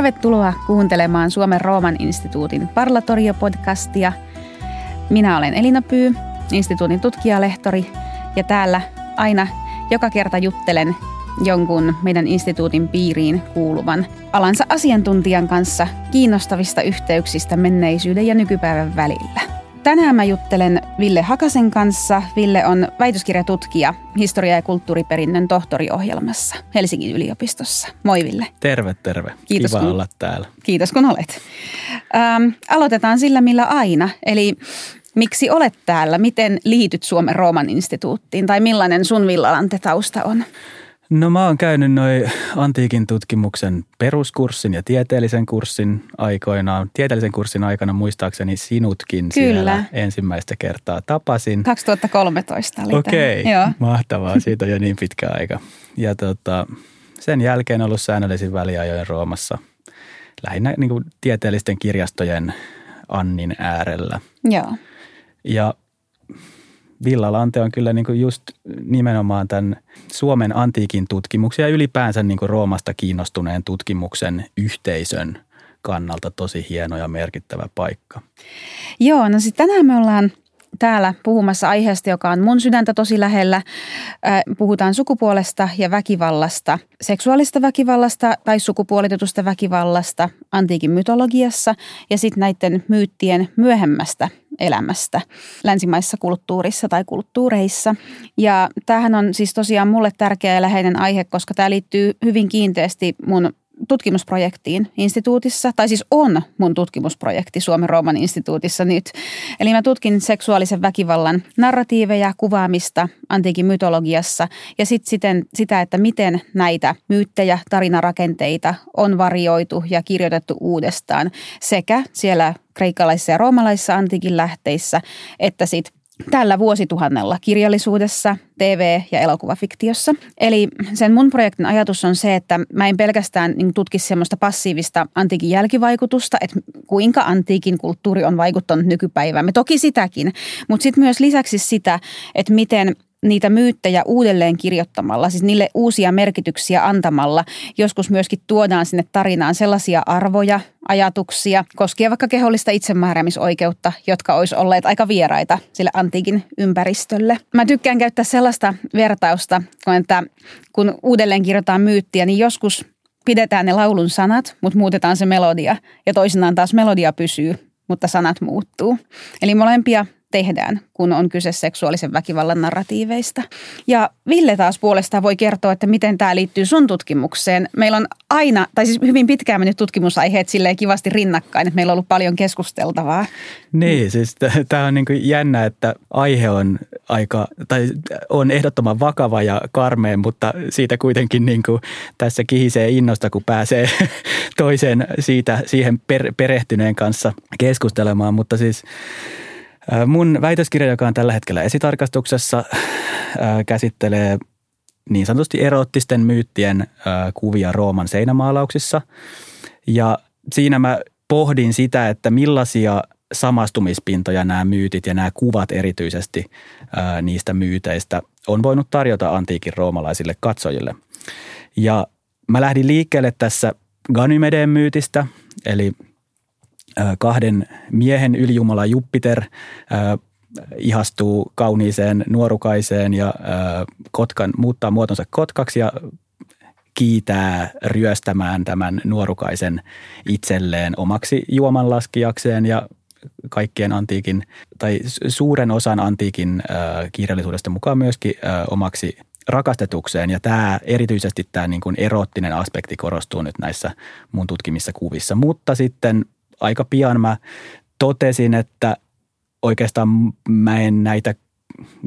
Tervetuloa kuuntelemaan Suomen Rooman instituutin Parlatorio-podcastia. Minä olen Elina Pyy, instituutin tutkijalehtori, ja täällä aina joka kerta juttelen jonkun meidän instituutin piiriin kuuluvan alansa asiantuntijan kanssa kiinnostavista yhteyksistä menneisyyden ja nykypäivän välillä. Tänään mä juttelen Ville Hakasen kanssa. Ville on väitöskirjatutkija historia- ja kulttuuriperinnön tohtoriohjelmassa Helsingin yliopistossa. Moi Ville. Terve, terve. Kiitos, Kiva kun, olla täällä. Kiitos kun olet. Ähm, aloitetaan sillä millä aina. Eli miksi olet täällä? Miten liityt Suomen Rooman instituuttiin? Tai millainen sun Villalante tausta on? No mä oon käynyt noin antiikin tutkimuksen peruskurssin ja tieteellisen kurssin aikoinaan. Tieteellisen kurssin aikana muistaakseni sinutkin Kyllä. siellä ensimmäistä kertaa tapasin. 2013 oli Okei, okay, mahtavaa. Siitä on jo niin pitkä aika. Ja tota, sen jälkeen ollut säännöllisin väliajoin Roomassa lähinnä niin kuin tieteellisten kirjastojen Annin äärellä. Joo. Ja Villalante on kyllä niin kuin just nimenomaan tämän Suomen antiikin tutkimuksen ja ylipäänsä niin kuin Roomasta kiinnostuneen tutkimuksen yhteisön kannalta tosi hieno ja merkittävä paikka. Joo, no sitten tänään me ollaan täällä puhumassa aiheesta, joka on mun sydäntä tosi lähellä. Puhutaan sukupuolesta ja väkivallasta, seksuaalista väkivallasta tai sukupuolitetusta väkivallasta antiikin mytologiassa ja sitten näiden myyttien myöhemmästä elämästä länsimaissa kulttuurissa tai kulttuureissa. Ja tämähän on siis tosiaan mulle tärkeä ja läheinen aihe, koska tämä liittyy hyvin kiinteästi mun tutkimusprojektiin instituutissa, tai siis on mun tutkimusprojekti Suomen Rooman instituutissa nyt. Eli mä tutkin seksuaalisen väkivallan narratiiveja, kuvaamista antiikin mytologiassa ja sitten sitä, että miten näitä myyttejä, tarinarakenteita on varioitu ja kirjoitettu uudestaan sekä siellä kreikkalaisissa ja roomalaisissa antiikin lähteissä, että sitten tällä vuosituhannella kirjallisuudessa, TV- ja elokuvafiktiossa. Eli sen mun projektin ajatus on se, että mä en pelkästään niin tutki semmoista passiivista antiikin jälkivaikutusta, että kuinka antiikin kulttuuri on vaikuttanut nykypäiväämme. Toki sitäkin, mutta sitten myös lisäksi sitä, että miten – niitä myyttejä uudelleen kirjoittamalla, siis niille uusia merkityksiä antamalla, joskus myöskin tuodaan sinne tarinaan sellaisia arvoja, ajatuksia, koskien vaikka kehollista itsemääräämisoikeutta, jotka olisi olleet aika vieraita sille antiikin ympäristölle. Mä tykkään käyttää sellaista vertausta, että kun uudelleen kirjoitetaan myyttiä, niin joskus pidetään ne laulun sanat, mutta muutetaan se melodia ja toisinaan taas melodia pysyy, mutta sanat muuttuu. Eli molempia tehdään, kun on kyse seksuaalisen väkivallan narratiiveista. Ja Ville taas puolestaan voi kertoa, että miten tämä liittyy sun tutkimukseen. Meillä on aina, tai siis hyvin pitkään mennyt tutkimusaiheet silleen kivasti rinnakkain, että meillä on ollut paljon keskusteltavaa. Niin, siis tämä on niin kuin jännä, että aihe on aika, tai on ehdottoman vakava ja karmea, mutta siitä kuitenkin niin kuin tässä kihisee innosta, kun pääsee toiseen siitä, siihen per, perehtyneen kanssa keskustelemaan, mutta siis – Mun väitöskirja, joka on tällä hetkellä esitarkastuksessa, käsittelee niin sanotusti eroottisten myyttien kuvia Rooman seinämaalauksissa. Ja siinä mä pohdin sitä, että millaisia samastumispintoja nämä myytit ja nämä kuvat erityisesti niistä myyteistä on voinut tarjota antiikin roomalaisille katsojille. Ja mä lähdin liikkeelle tässä Ganymedeen myytistä, eli kahden miehen ylijumala Jupiter ihastuu kauniiseen nuorukaiseen ja kotkan, muuttaa muotonsa kotkaksi ja kiitää ryöstämään tämän nuorukaisen itselleen omaksi juomanlaskijakseen ja kaikkien antiikin tai suuren osan antiikin kirjallisuudesta mukaan myöskin omaksi rakastetukseen. Ja tämä erityisesti tämä niin kuin erottinen aspekti korostuu nyt näissä mun tutkimissa kuvissa. Mutta sitten aika pian mä totesin, että oikeastaan mä en näitä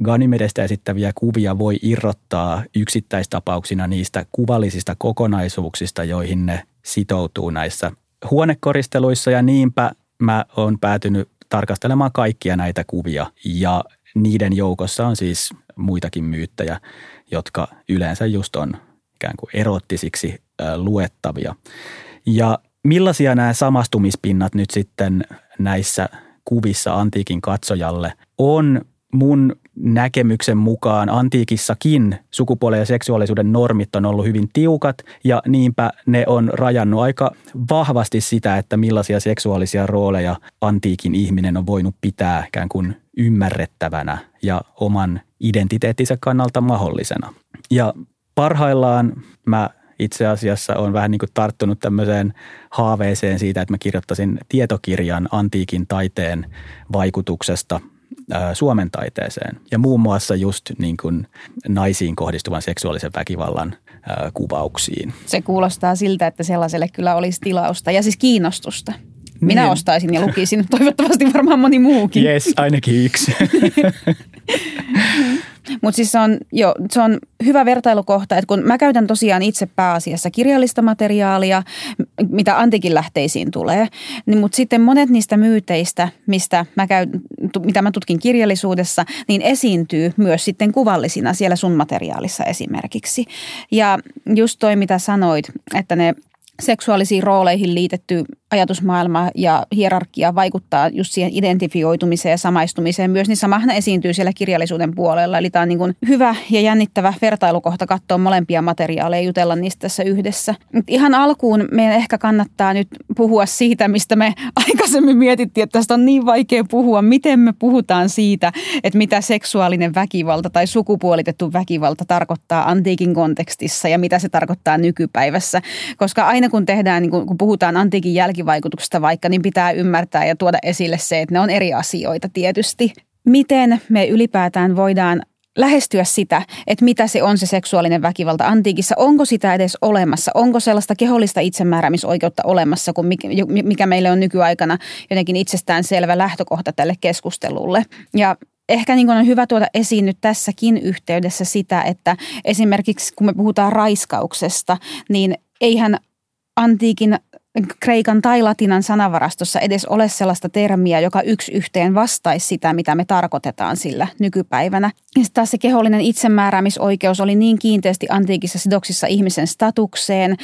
Ganymedestä esittäviä kuvia voi irrottaa yksittäistapauksina niistä kuvallisista kokonaisuuksista, joihin ne sitoutuu näissä huonekoristeluissa ja niinpä mä oon päätynyt tarkastelemaan kaikkia näitä kuvia ja niiden joukossa on siis muitakin myyttejä, jotka yleensä just on ikään kuin erottisiksi luettavia. Ja millaisia nämä samastumispinnat nyt sitten näissä kuvissa antiikin katsojalle on? Mun näkemyksen mukaan antiikissakin sukupuolen ja seksuaalisuuden normit on ollut hyvin tiukat ja niinpä ne on rajannut aika vahvasti sitä, että millaisia seksuaalisia rooleja antiikin ihminen on voinut pitää ikään kuin ymmärrettävänä ja oman identiteettinsä kannalta mahdollisena. Ja parhaillaan mä itse asiassa on vähän niin kuin tarttunut tämmöiseen haaveeseen siitä, että mä kirjoittaisin tietokirjan antiikin taiteen vaikutuksesta Suomen taiteeseen ja muun muassa just niin kuin naisiin kohdistuvan seksuaalisen väkivallan kuvauksiin. Se kuulostaa siltä, että sellaiselle kyllä olisi tilausta ja siis kiinnostusta. Minä niin. ostaisin ja lukisin, toivottavasti varmaan moni muukin. Yes, ainakin yksi. Mutta siis se on, jo, se on hyvä vertailukohta, että kun mä käytän tosiaan itse pääasiassa kirjallista materiaalia, mitä antikin lähteisiin tulee, niin mutta sitten monet niistä myyteistä, mistä mä käyn, mitä mä tutkin kirjallisuudessa, niin esiintyy myös sitten kuvallisina siellä sun materiaalissa esimerkiksi. Ja just toi, mitä sanoit, että ne seksuaalisiin rooleihin liitetty ajatusmaailma ja hierarkia vaikuttaa just siihen identifioitumiseen ja samaistumiseen myös, niin samahan esiintyy siellä kirjallisuuden puolella. Eli tämä on niin kuin hyvä ja jännittävä vertailukohta katsoa molempia materiaaleja ja jutella niistä tässä yhdessä. Mut ihan alkuun meidän ehkä kannattaa nyt puhua siitä, mistä me aikaisemmin mietittiin, että tästä on niin vaikea puhua. Miten me puhutaan siitä, että mitä seksuaalinen väkivalta tai sukupuolitettu väkivalta tarkoittaa antiikin kontekstissa ja mitä se tarkoittaa nykypäivässä. Koska aina kun tehdään, niin kun puhutaan antiikin jälki jälkivaikutuksista vaikka, niin pitää ymmärtää ja tuoda esille se, että ne on eri asioita tietysti. Miten me ylipäätään voidaan lähestyä sitä, että mitä se on se seksuaalinen väkivalta antiikissa. Onko sitä edes olemassa? Onko sellaista kehollista itsemääräämisoikeutta olemassa, kuin mikä meille on nykyaikana jotenkin itsestään selvä lähtökohta tälle keskustelulle? Ja ehkä niin on hyvä tuoda esiin nyt tässäkin yhteydessä sitä, että esimerkiksi kun me puhutaan raiskauksesta, niin eihän antiikin kreikan tai latinan sanavarastossa edes ole sellaista termiä, joka yksi yhteen vastaisi sitä, mitä me tarkoitetaan sillä nykypäivänä. Ja taas se kehollinen itsemääräämisoikeus oli niin kiinteästi antiikissa sidoksissa ihmisen statukseen.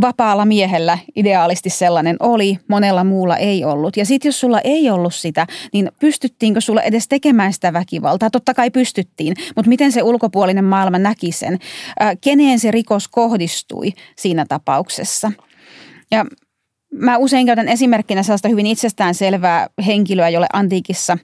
Vapaalla miehellä ideaalisti sellainen oli, monella muulla ei ollut. Ja sitten jos sulla ei ollut sitä, niin pystyttiinkö sulle edes tekemään sitä väkivaltaa? Totta kai pystyttiin, mutta miten se ulkopuolinen maailma näki sen? Keneen se rikos kohdistui siinä tapauksessa? Ja Mä usein käytän esimerkkinä sellaista hyvin itsestään selvää henkilöä, jolle antiikissa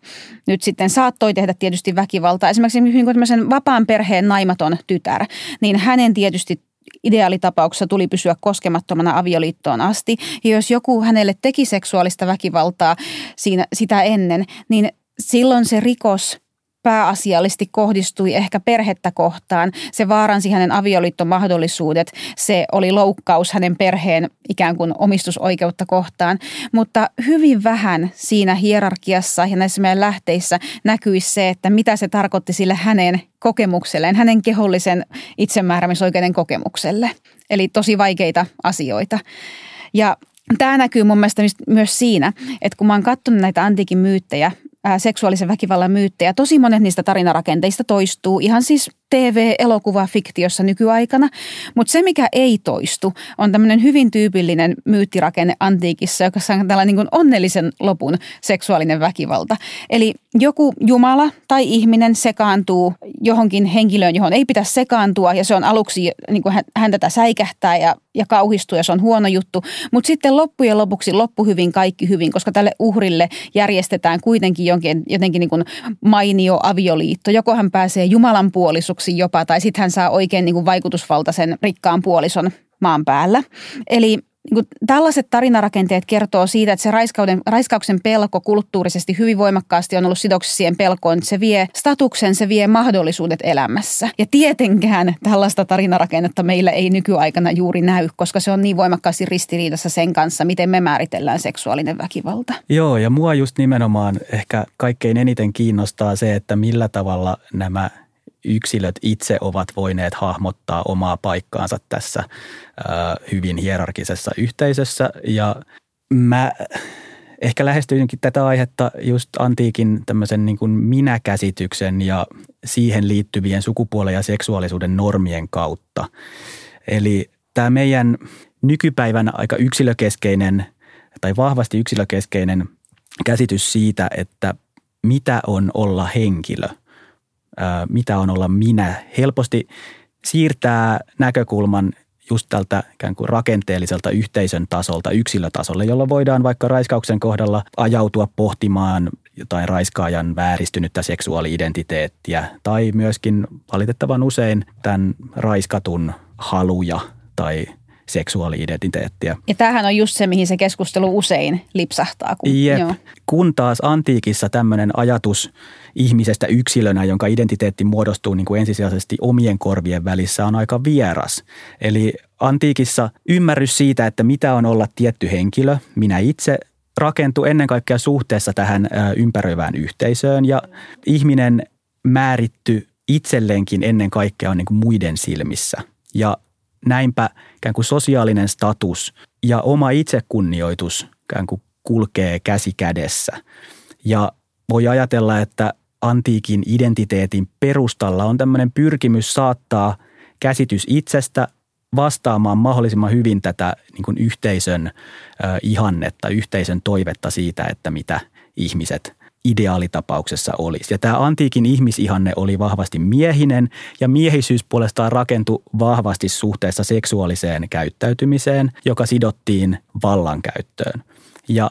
nyt sitten saattoi tehdä tietysti väkivaltaa. Esimerkiksi niin tämmöisen vapaan perheen naimaton tytär, niin hänen tietysti ideaalitapauksessa tuli pysyä koskemattomana avioliittoon asti. Ja jos joku hänelle teki seksuaalista väkivaltaa siinä, sitä ennen, niin silloin se rikos pääasiallisesti kohdistui ehkä perhettä kohtaan. Se vaaransi hänen avioliittomahdollisuudet. Se oli loukkaus hänen perheen ikään kuin omistusoikeutta kohtaan. Mutta hyvin vähän siinä hierarkiassa ja näissä meidän lähteissä näkyisi se, että mitä se tarkoitti sille hänen kokemukselleen, hänen kehollisen itsemääräämisoikeuden kokemukselle. Eli tosi vaikeita asioita. Ja Tämä näkyy mun mielestä myös siinä, että kun mä oon katsonut näitä antiikin myyttejä, seksuaalisen väkivallan myyttejä. Tosi monet niistä tarinarakenteista toistuu ihan siis TV-elokuva fiktiossa nykyaikana, mutta se mikä ei toistu on tämmöinen hyvin tyypillinen myyttirakenne antiikissa, joka saa tällainen niin onnellisen lopun seksuaalinen väkivalta. Eli joku jumala tai ihminen sekaantuu johonkin henkilöön, johon ei pitäisi sekaantua ja se on aluksi, niin kuin hän tätä säikähtää ja, ja kauhistuu ja se on huono juttu, mutta sitten loppujen lopuksi loppu hyvin, kaikki hyvin, koska tälle uhrille järjestetään kuitenkin jonkin, jotenkin niin kuin mainio avioliitto. Joko hän pääsee Jumalan puolisuksi jopa, tai sitten hän saa oikein niin kuin vaikutusvaltaisen rikkaan puolison maan päällä. Eli niin tällaiset tarinarakenteet kertoo siitä, että se raiskauden, raiskauksen pelko kulttuurisesti hyvin voimakkaasti on ollut sidoksissa siihen pelkoon, että se vie statuksen, se vie mahdollisuudet elämässä. Ja tietenkään tällaista tarinarakennetta meillä ei nykyaikana juuri näy, koska se on niin voimakkaasti ristiriidassa sen kanssa, miten me määritellään seksuaalinen väkivalta. Joo, ja mua just nimenomaan ehkä kaikkein eniten kiinnostaa se, että millä tavalla nämä yksilöt itse ovat voineet hahmottaa omaa paikkaansa tässä hyvin hierarkisessa yhteisössä. Ja mä ehkä lähestyinkin tätä aihetta just antiikin tämmöisen niin kuin minäkäsityksen ja siihen liittyvien sukupuolen ja seksuaalisuuden normien kautta. Eli tämä meidän nykypäivän aika yksilökeskeinen tai vahvasti yksilökeskeinen käsitys siitä, että mitä on olla henkilö – mitä on olla minä, helposti siirtää näkökulman just tältä ikään kuin rakenteelliselta yhteisön tasolta yksilötasolle, jolla voidaan vaikka raiskauksen kohdalla ajautua pohtimaan jotain raiskaajan vääristynyttä seksuaali-identiteettiä tai myöskin valitettavan usein tämän raiskatun haluja tai seksuaali-identiteettiä. Ja tämähän on just se, mihin se keskustelu usein lipsahtaa. Kun, Jep. Joo. kun taas antiikissa tämmöinen ajatus ihmisestä yksilönä, jonka identiteetti muodostuu niin kuin ensisijaisesti omien korvien välissä, on aika vieras. Eli antiikissa ymmärrys siitä, että mitä on olla tietty henkilö, minä itse, rakentuu ennen kaikkea suhteessa tähän ympäröivään yhteisöön ja ihminen määritty itselleenkin ennen kaikkea niin kuin muiden silmissä. Ja näinpä ikään kuin sosiaalinen status ja oma itsekunnioitus ikään kuin kulkee käsi kädessä. Ja voi ajatella, että antiikin identiteetin perustalla on tämmöinen pyrkimys saattaa käsitys itsestä vastaamaan mahdollisimman hyvin tätä niin kuin yhteisön ihannetta, yhteisön toivetta siitä, että mitä ihmiset ideaalitapauksessa olisi. Ja tämä antiikin ihmisihanne oli vahvasti miehinen ja miehisyys puolestaan rakentui vahvasti suhteessa seksuaaliseen käyttäytymiseen, joka sidottiin vallankäyttöön. Ja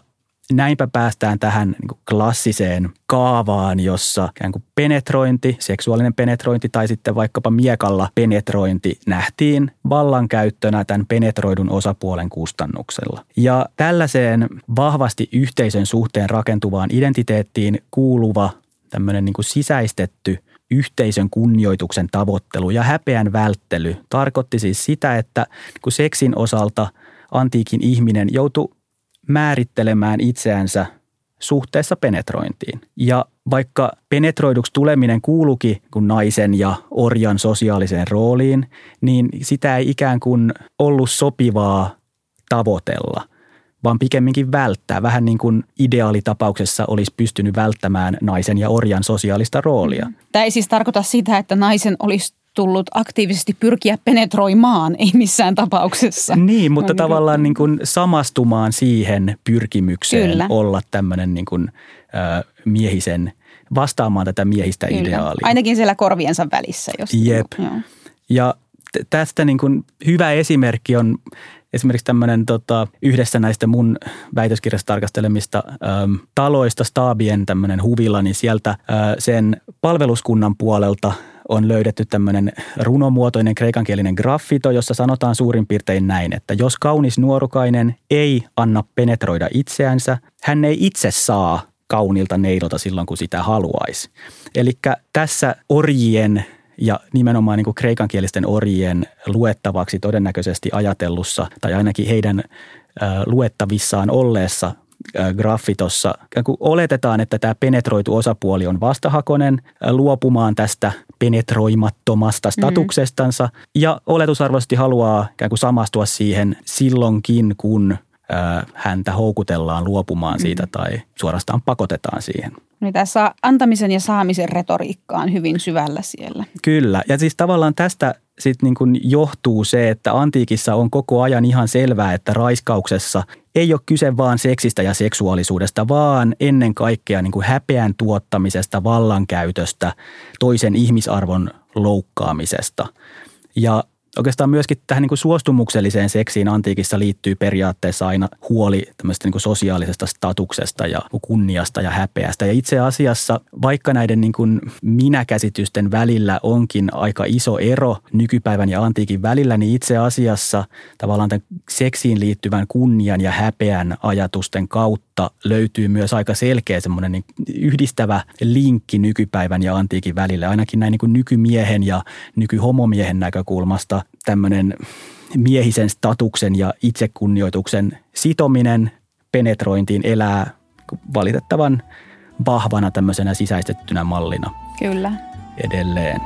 näinpä päästään tähän niin klassiseen kaavaan, jossa kuin penetrointi, seksuaalinen penetrointi tai sitten vaikkapa miekalla penetrointi nähtiin vallankäyttönä tämän penetroidun osapuolen kustannuksella. Ja tällaiseen vahvasti yhteisön suhteen rakentuvaan identiteettiin kuuluva tämmöinen niin sisäistetty yhteisön kunnioituksen tavoittelu ja häpeän välttely tarkoitti siis sitä, että kun seksin osalta antiikin ihminen joutui määrittelemään itseänsä suhteessa penetrointiin. Ja vaikka penetroiduksi tuleminen kuuluki kun naisen ja orjan sosiaaliseen rooliin, niin sitä ei ikään kuin ollut sopivaa tavoitella, vaan pikemminkin välttää. Vähän niin kuin ideaalitapauksessa olisi pystynyt välttämään naisen ja orjan sosiaalista roolia. Tämä ei siis tarkoita sitä, että naisen olisi tullut aktiivisesti pyrkiä penetroimaan, ei missään tapauksessa. Niin, mutta no, tavallaan niin kuin samastumaan siihen pyrkimykseen Kyllä. olla tämmöinen niin kuin, äh, miehisen, vastaamaan tätä miehistä Kyllä. ideaalia. Ainakin siellä korviensa välissä. Jos Jep. Joo. Ja t- tästä niin kuin hyvä esimerkki on esimerkiksi tämmöinen tota, yhdessä näistä mun väitöskirjassa tarkastelemista äm, taloista, staabien tämmöinen huvila, niin sieltä ä, sen palveluskunnan puolelta – on löydetty tämmöinen runomuotoinen kreikankielinen graffito, jossa sanotaan suurin piirtein näin, että jos kaunis nuorukainen ei anna penetroida itseänsä, hän ei itse saa kaunilta neidolta silloin, kun sitä haluaisi. Eli tässä orjien ja nimenomaan niin kreikankielisten orjien luettavaksi todennäköisesti ajatellussa tai ainakin heidän luettavissaan olleessa graffitossa oletetaan, että tämä penetroitu osapuoli on vastahakonen luopumaan tästä penetroimattomasta mm. statuksestansa mm. ja oletusarvoisesti haluaa ikään kuin samastua siihen silloinkin, kun häntä houkutellaan luopumaan mm. siitä tai suorastaan pakotetaan siihen. Niin tässä antamisen ja saamisen retoriikka on hyvin syvällä siellä. Kyllä, ja siis tavallaan tästä sitten niin kuin johtuu se, että antiikissa on koko ajan ihan selvää, että raiskauksessa ei ole kyse vaan seksistä ja seksuaalisuudesta, vaan ennen kaikkea niin kuin häpeän tuottamisesta, vallankäytöstä, toisen ihmisarvon loukkaamisesta. Ja oikeastaan myöskin tähän niin kuin suostumukselliseen seksiin antiikissa liittyy periaatteessa aina huoli tämmöistä niin kuin sosiaalisesta statuksesta ja kunniasta ja häpeästä. Ja itse asiassa vaikka näiden niin kuin minäkäsitysten välillä onkin aika iso ero nykypäivän ja antiikin välillä, niin itse asiassa tavallaan tämän seksiin liittyvän kunnian ja häpeän ajatusten kautta löytyy myös aika selkeä semmoinen niin yhdistävä linkki nykypäivän ja antiikin välillä, ainakin näin niin kuin nykymiehen ja nykyhomomiehen näkökulmasta tämmöinen miehisen statuksen ja itsekunnioituksen sitominen penetrointiin elää valitettavan vahvana tämmöisenä sisäistettynä mallina. Kyllä. Edelleen.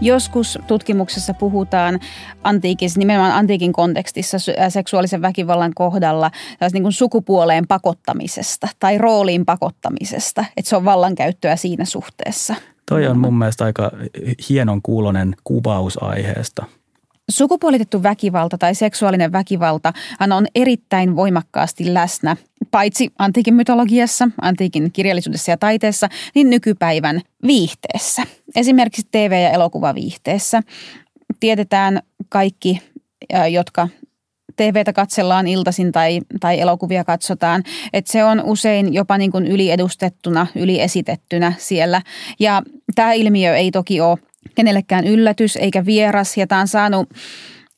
Joskus tutkimuksessa puhutaan antiikin, nimenomaan antiikin kontekstissa seksuaalisen väkivallan kohdalla niin kuin sukupuoleen pakottamisesta tai rooliin pakottamisesta, että se on vallankäyttöä siinä suhteessa. Toi on mun mielestä aika hienon kuulonen kuvaus aiheesta. Sukupuolitettu väkivalta tai seksuaalinen väkivalta on erittäin voimakkaasti läsnä paitsi antiikin mytologiassa, antiikin kirjallisuudessa ja taiteessa, niin nykypäivän viihteessä. Esimerkiksi TV- ja elokuvaviihteessä. Tiedetään kaikki, jotka TVtä katsellaan iltaisin tai, tai elokuvia katsotaan, että se on usein jopa niin kuin yliedustettuna, yliesitettynä siellä. Ja tämä ilmiö ei toki ole kenellekään yllätys eikä vieras. Ja tämä on saanut,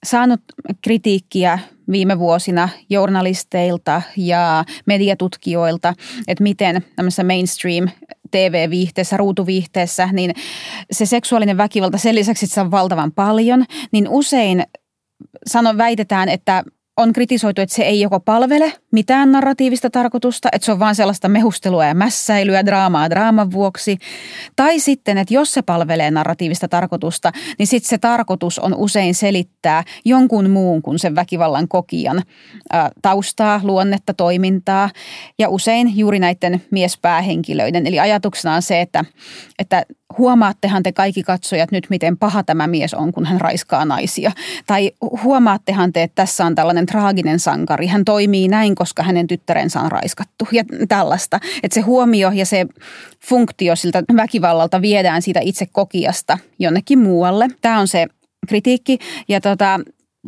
saanut kritiikkiä viime vuosina journalisteilta ja mediatutkijoilta, että miten tämmöisessä mainstream TV-viihteessä, ruutuviihteessä, niin se seksuaalinen väkivalta sen lisäksi, että se on valtavan paljon, niin usein sanon, väitetään, että on kritisoitu, että se ei joko palvele mitään narratiivista tarkoitusta, että se on vain sellaista mehustelua ja mässäilyä, draamaa draaman vuoksi. Tai sitten, että jos se palvelee narratiivista tarkoitusta, niin sitten se tarkoitus on usein selittää jonkun muun kuin sen väkivallan kokijan taustaa, luonnetta, toimintaa ja usein juuri näiden miespäähenkilöiden. Eli ajatuksena on se, että, että huomaattehan te kaikki katsojat nyt, miten paha tämä mies on, kun hän raiskaa naisia. Tai huomaattehan te, että tässä on tällainen traaginen sankari. Hän toimii näin, koska hänen tyttärensä on raiskattu ja tällaista. Että se huomio ja se funktio siltä väkivallalta viedään siitä itse kokiasta jonnekin muualle. Tämä on se kritiikki. Ja tota,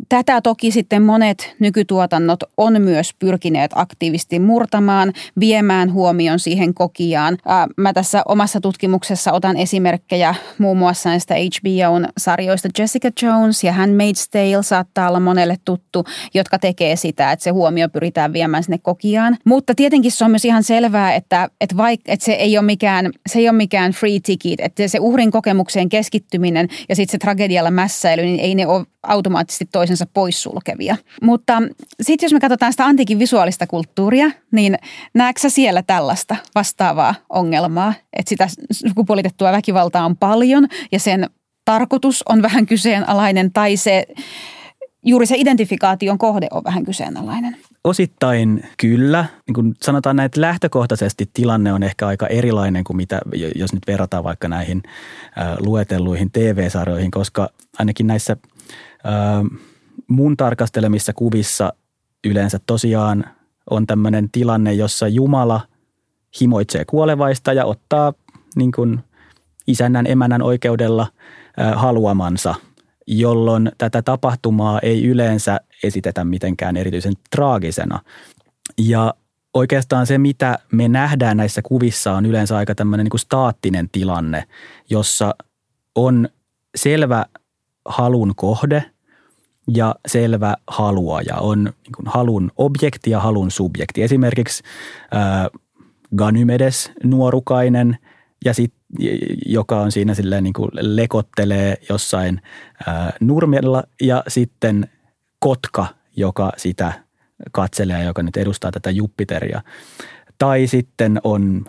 Tätä toki sitten monet nykytuotannot on myös pyrkineet aktiivisesti murtamaan, viemään huomion siihen kokijaan. Mä tässä omassa tutkimuksessa otan esimerkkejä muun muassa näistä HBOn sarjoista Jessica Jones ja Handmaid's Tale saattaa olla monelle tuttu, jotka tekee sitä, että se huomio pyritään viemään sinne kokijaan. Mutta tietenkin se on myös ihan selvää, että, että, vaik, että se, ei ole mikään, se ei ole mikään free ticket, että se uhrin kokemukseen keskittyminen ja sitten se tragedialla mässäily, niin ei ne ole automaattisesti toisensa poissulkevia. Mutta sitten jos me katsotaan sitä antiikin visuaalista kulttuuria, niin näetkö siellä tällaista vastaavaa ongelmaa, että sitä sukupuolitettua väkivaltaa on paljon ja sen tarkoitus on vähän kyseenalainen tai se juuri se identifikaation kohde on vähän kyseenalainen? Osittain kyllä. Niin kuin sanotaan näin, että lähtökohtaisesti tilanne on ehkä aika erilainen kuin mitä, jos nyt verrataan vaikka näihin luetelluihin TV-sarjoihin, koska ainakin näissä – mun tarkastelemissa kuvissa yleensä tosiaan on tämmöinen tilanne, jossa Jumala himoitsee kuolevaista ja ottaa niin kuin isännän emännän oikeudella haluamansa, jolloin tätä tapahtumaa ei yleensä esitetä mitenkään erityisen traagisena. Ja oikeastaan se, mitä me nähdään näissä kuvissa, on yleensä aika tämmöinen niin kuin staattinen tilanne, jossa on selvä halun kohde – ja selvä haluaja. On niin kuin halun objekti ja halun subjekti. Esimerkiksi äh, Ganymedes, nuorukainen, ja sit, joka on siinä silleen niin kuin lekottelee jossain äh, nurmella, ja sitten kotka, joka sitä katselee, joka nyt edustaa tätä Jupiteria. Tai sitten on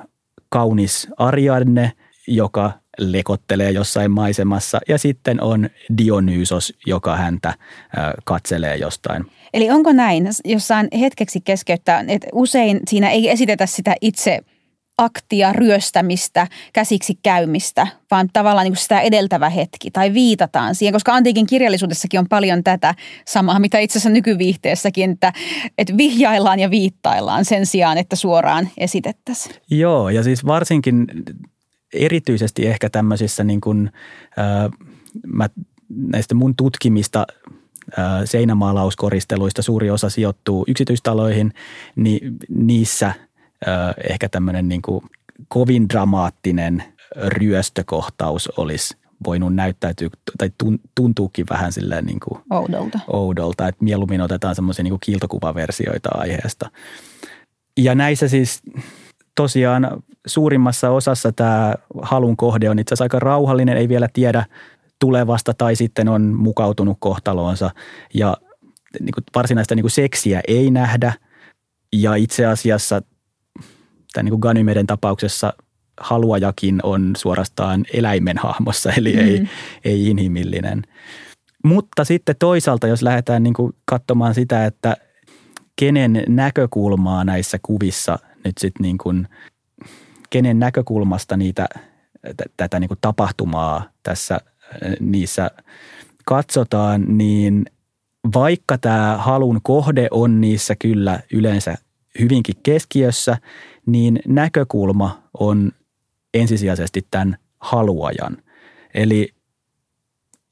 kaunis Ariadne, joka lekottelee jossain maisemassa ja sitten on Dionysos, joka häntä katselee jostain. Eli onko näin, jossain hetkeksi keskeyttää, että usein siinä ei esitetä sitä itse aktia, ryöstämistä, käsiksi käymistä, vaan tavallaan niin kuin sitä edeltävä hetki tai viitataan siihen, koska antiikin kirjallisuudessakin on paljon tätä samaa, mitä itse asiassa nykyviihteessäkin, että, että vihjaillaan ja viittaillaan sen sijaan, että suoraan esitettäisiin. Joo, ja siis varsinkin erityisesti ehkä tämmöisissä niin kuin, ää, mä, näistä mun tutkimista ää, seinämaalauskoristeluista suuri osa sijoittuu yksityistaloihin, niin niissä ää, ehkä tämmöinen niin kuin kovin dramaattinen ryöstökohtaus olisi voinut näyttäytyä tai tuntuukin vähän silleen niin kuin oudolta. oudolta, että mieluummin otetaan semmoisia niin kiiltokuvaversioita aiheesta. Ja näissä siis tosiaan suurimmassa osassa tämä halun kohde on itse asiassa aika rauhallinen, ei vielä tiedä tulevasta tai sitten on mukautunut kohtaloonsa ja niin kuin varsinaista niin kuin seksiä ei nähdä ja itse asiassa tämän niin kuin Ganymeden tapauksessa haluajakin on suorastaan eläimen hahmossa, eli mm. ei, ei inhimillinen. Mutta sitten toisaalta, jos lähdetään niin kuin katsomaan sitä, että kenen näkökulmaa näissä kuvissa nyt sitten niin kuin, kenen näkökulmasta niitä, t- tätä niin kuin tapahtumaa tässä niissä katsotaan, niin vaikka tämä halun kohde on niissä kyllä yleensä hyvinkin keskiössä, niin näkökulma on ensisijaisesti tämän haluajan. Eli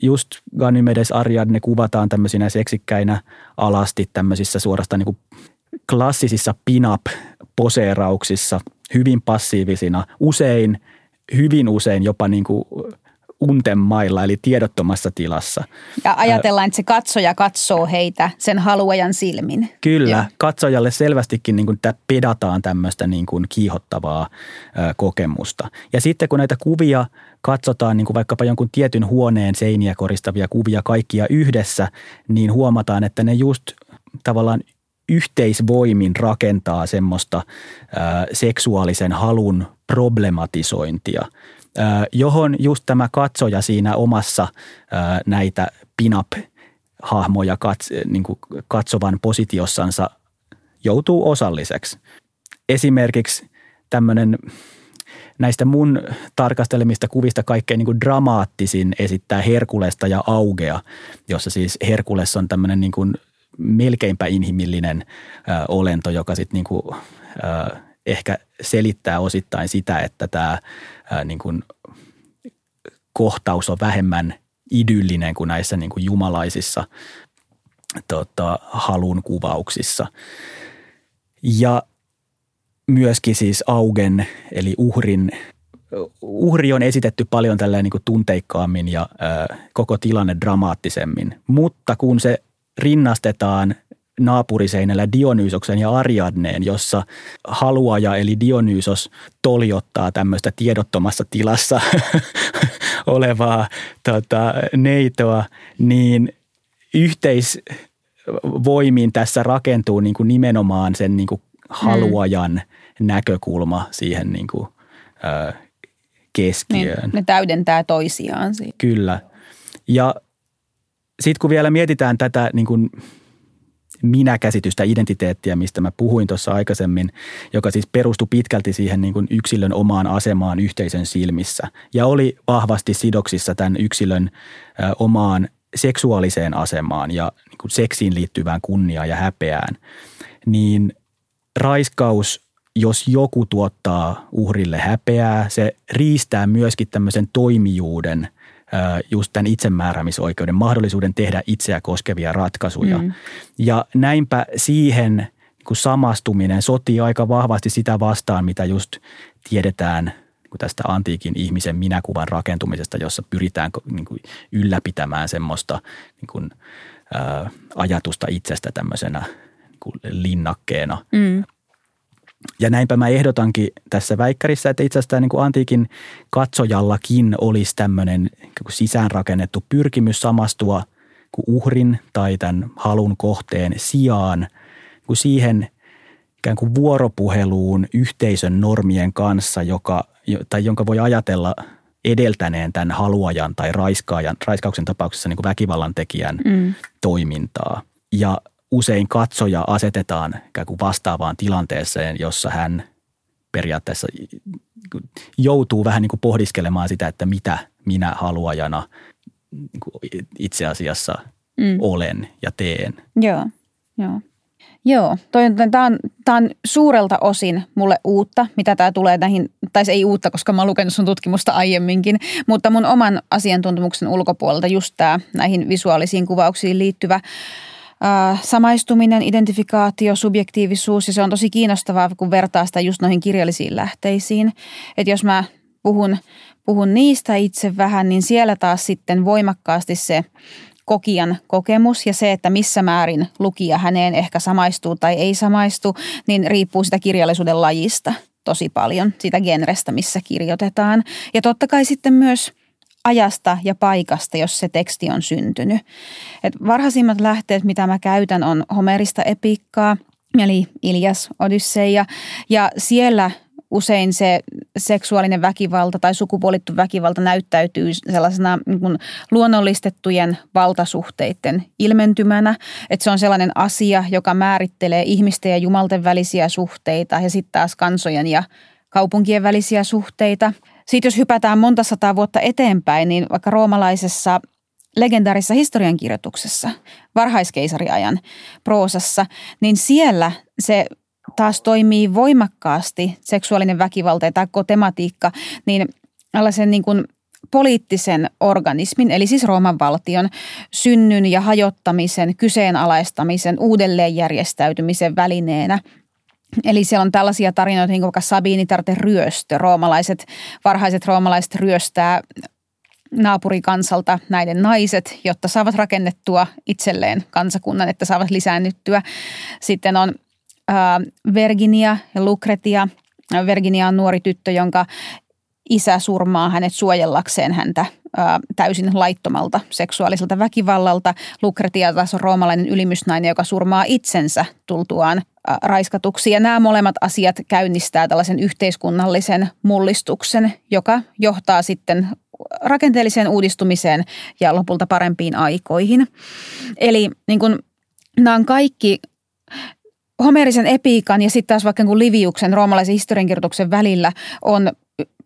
just Ganymedes Ariadne kuvataan tämmöisinä seksikkäinä alasti tämmöisissä suorastaan niin klassisissa pin-up-poseerauksissa, hyvin passiivisina, usein, hyvin usein jopa niin kuin untemailla eli tiedottomassa tilassa. Ja ajatellaan, että se katsoja katsoo heitä sen haluajan silmin. Kyllä, Joo. katsojalle selvästikin niin kuin pedataan tämmöistä niin kuin kiihottavaa ö, kokemusta. Ja sitten kun näitä kuvia katsotaan niin kuin vaikkapa jonkun tietyn huoneen seiniä koristavia kuvia kaikkia yhdessä, niin huomataan, että ne just tavallaan yhteisvoimin rakentaa semmoista ö, seksuaalisen halun problematisointia – johon just tämä katsoja siinä omassa näitä pin-up-hahmoja niin kuin katsovan positiossansa joutuu osalliseksi. Esimerkiksi tämmöinen näistä mun tarkastelemista kuvista kaikkein niin kuin dramaattisin esittää Herkulesta ja Augea, jossa siis Herkules on tämmöinen niin kuin melkeinpä inhimillinen ö, olento, joka sitten niin kuin, ö, ehkä selittää osittain sitä, että tämä ää, niin kuin kohtaus on vähemmän idyllinen kuin näissä niin kuin jumalaisissa tota, halun kuvauksissa. Ja myöskin siis Augen eli uhrin uhri on esitetty paljon tällä niin tunteikkaammin ja ö, koko tilanne dramaattisemmin. Mutta kun se rinnastetaan naapuriseinällä Dionysoksen ja Ariadneen, jossa haluaja eli Dionysos toljottaa tämmöistä tiedottomassa tilassa olevaa tota, neitoa, niin yhteisvoimiin tässä rakentuu niin kuin nimenomaan sen niin kuin haluajan mm. näkökulma siihen niin kuin, ö, keskiöön. Niin, ne täydentää toisiaan. Siitä. Kyllä. Ja sitten kun vielä mietitään tätä niin kuin minäkäsitystä, identiteettiä, mistä mä puhuin tuossa aikaisemmin, joka siis perustui pitkälti siihen niin kuin yksilön omaan asemaan yhteisön silmissä ja oli vahvasti sidoksissa tämän yksilön ö, omaan seksuaaliseen asemaan ja niin kuin seksiin liittyvään kunniaan ja häpeään, niin raiskaus, jos joku tuottaa uhrille häpeää, se riistää myöskin tämmöisen toimijuuden – just tämän itsemääräämisoikeuden, mahdollisuuden tehdä itseä koskevia ratkaisuja. Mm. Ja näinpä siihen kun samastuminen sotii aika vahvasti sitä vastaan, mitä just tiedetään niin tästä antiikin ihmisen minäkuvan rakentumisesta, jossa pyritään niin kuin ylläpitämään semmoista niin kuin, ää, ajatusta itsestä tämmöisenä niin kuin linnakkeena. Mm. Ja näinpä mä ehdotankin tässä väikkärissä, että itse asiassa niin kuin antiikin katsojallakin olisi tämmöinen sisäänrakennettu pyrkimys samastua kuin uhrin tai tämän halun kohteen sijaan kuin siihen ikään kuin vuoropuheluun yhteisön normien kanssa, joka, tai jonka voi ajatella edeltäneen tämän haluajan tai raiskaajan, raiskauksen tapauksessa niin kuin väkivallan tekijän mm. toimintaa. Ja usein katsoja asetetaan ikään kuin vastaavaan tilanteeseen, jossa hän periaatteessa joutuu vähän niin kuin pohdiskelemaan sitä, että mitä minä haluajana niin itse asiassa mm. olen ja teen. Joo, joo. Joo, tämä on, on suurelta osin mulle uutta, mitä tämä tulee näihin, tai se ei uutta, koska mä oon lukenut sun tutkimusta aiemminkin, mutta mun oman asiantuntemuksen ulkopuolelta just tämä näihin visuaalisiin kuvauksiin liittyvä samaistuminen, identifikaatio, subjektiivisuus ja se on tosi kiinnostavaa, kun vertaa sitä just noihin kirjallisiin lähteisiin. Että jos mä puhun, puhun niistä itse vähän, niin siellä taas sitten voimakkaasti se kokijan kokemus ja se, että missä määrin lukija häneen ehkä samaistuu tai ei samaistu, niin riippuu sitä kirjallisuuden lajista tosi paljon, siitä genrestä, missä kirjoitetaan. Ja totta kai sitten myös – ajasta ja paikasta, jos se teksti on syntynyt. Et varhaisimmat lähteet, mitä mä käytän, on Homerista epikkaa, eli Ilias, Odysseia, ja siellä usein se seksuaalinen väkivalta tai sukupuolittu väkivalta näyttäytyy sellaisena niin kuin luonnollistettujen valtasuhteiden ilmentymänä. Että se on sellainen asia, joka määrittelee ihmisten ja jumalten välisiä suhteita ja sitten taas kansojen ja kaupunkien välisiä suhteita. Sitten jos hypätään monta sataa vuotta eteenpäin, niin vaikka roomalaisessa legendaarisessa historiankirjoituksessa, varhaiskeisariajan proosassa, niin siellä se taas toimii voimakkaasti, seksuaalinen väkivalta tai tematiikka, niin tällaisen niin kuin poliittisen organismin, eli siis Rooman valtion, synnyn ja hajottamisen, kyseenalaistamisen, uudelleenjärjestäytymisen välineenä. Eli siellä on tällaisia tarinoita, niin kuin vaikka Sabinitarten ryöstö. Roomalaiset, varhaiset roomalaiset ryöstää naapurikansalta näiden naiset, jotta saavat rakennettua itselleen kansakunnan, että saavat lisäännyttyä. Sitten on Virginia ja Lucretia. Virginia on nuori tyttö, jonka isä surmaa hänet suojellakseen häntä täysin laittomalta seksuaaliselta väkivallalta. Lucretia taas on roomalainen ylimysnainen, joka surmaa itsensä tultuaan raiskatuksi. Ja nämä molemmat asiat käynnistää tällaisen yhteiskunnallisen mullistuksen, joka johtaa sitten rakenteelliseen uudistumiseen ja lopulta parempiin aikoihin. Eli niin kun, nämä on kaikki Homerisen epiikan ja sitten taas vaikka niin Liviuksen roomalaisen historiankirjoituksen välillä on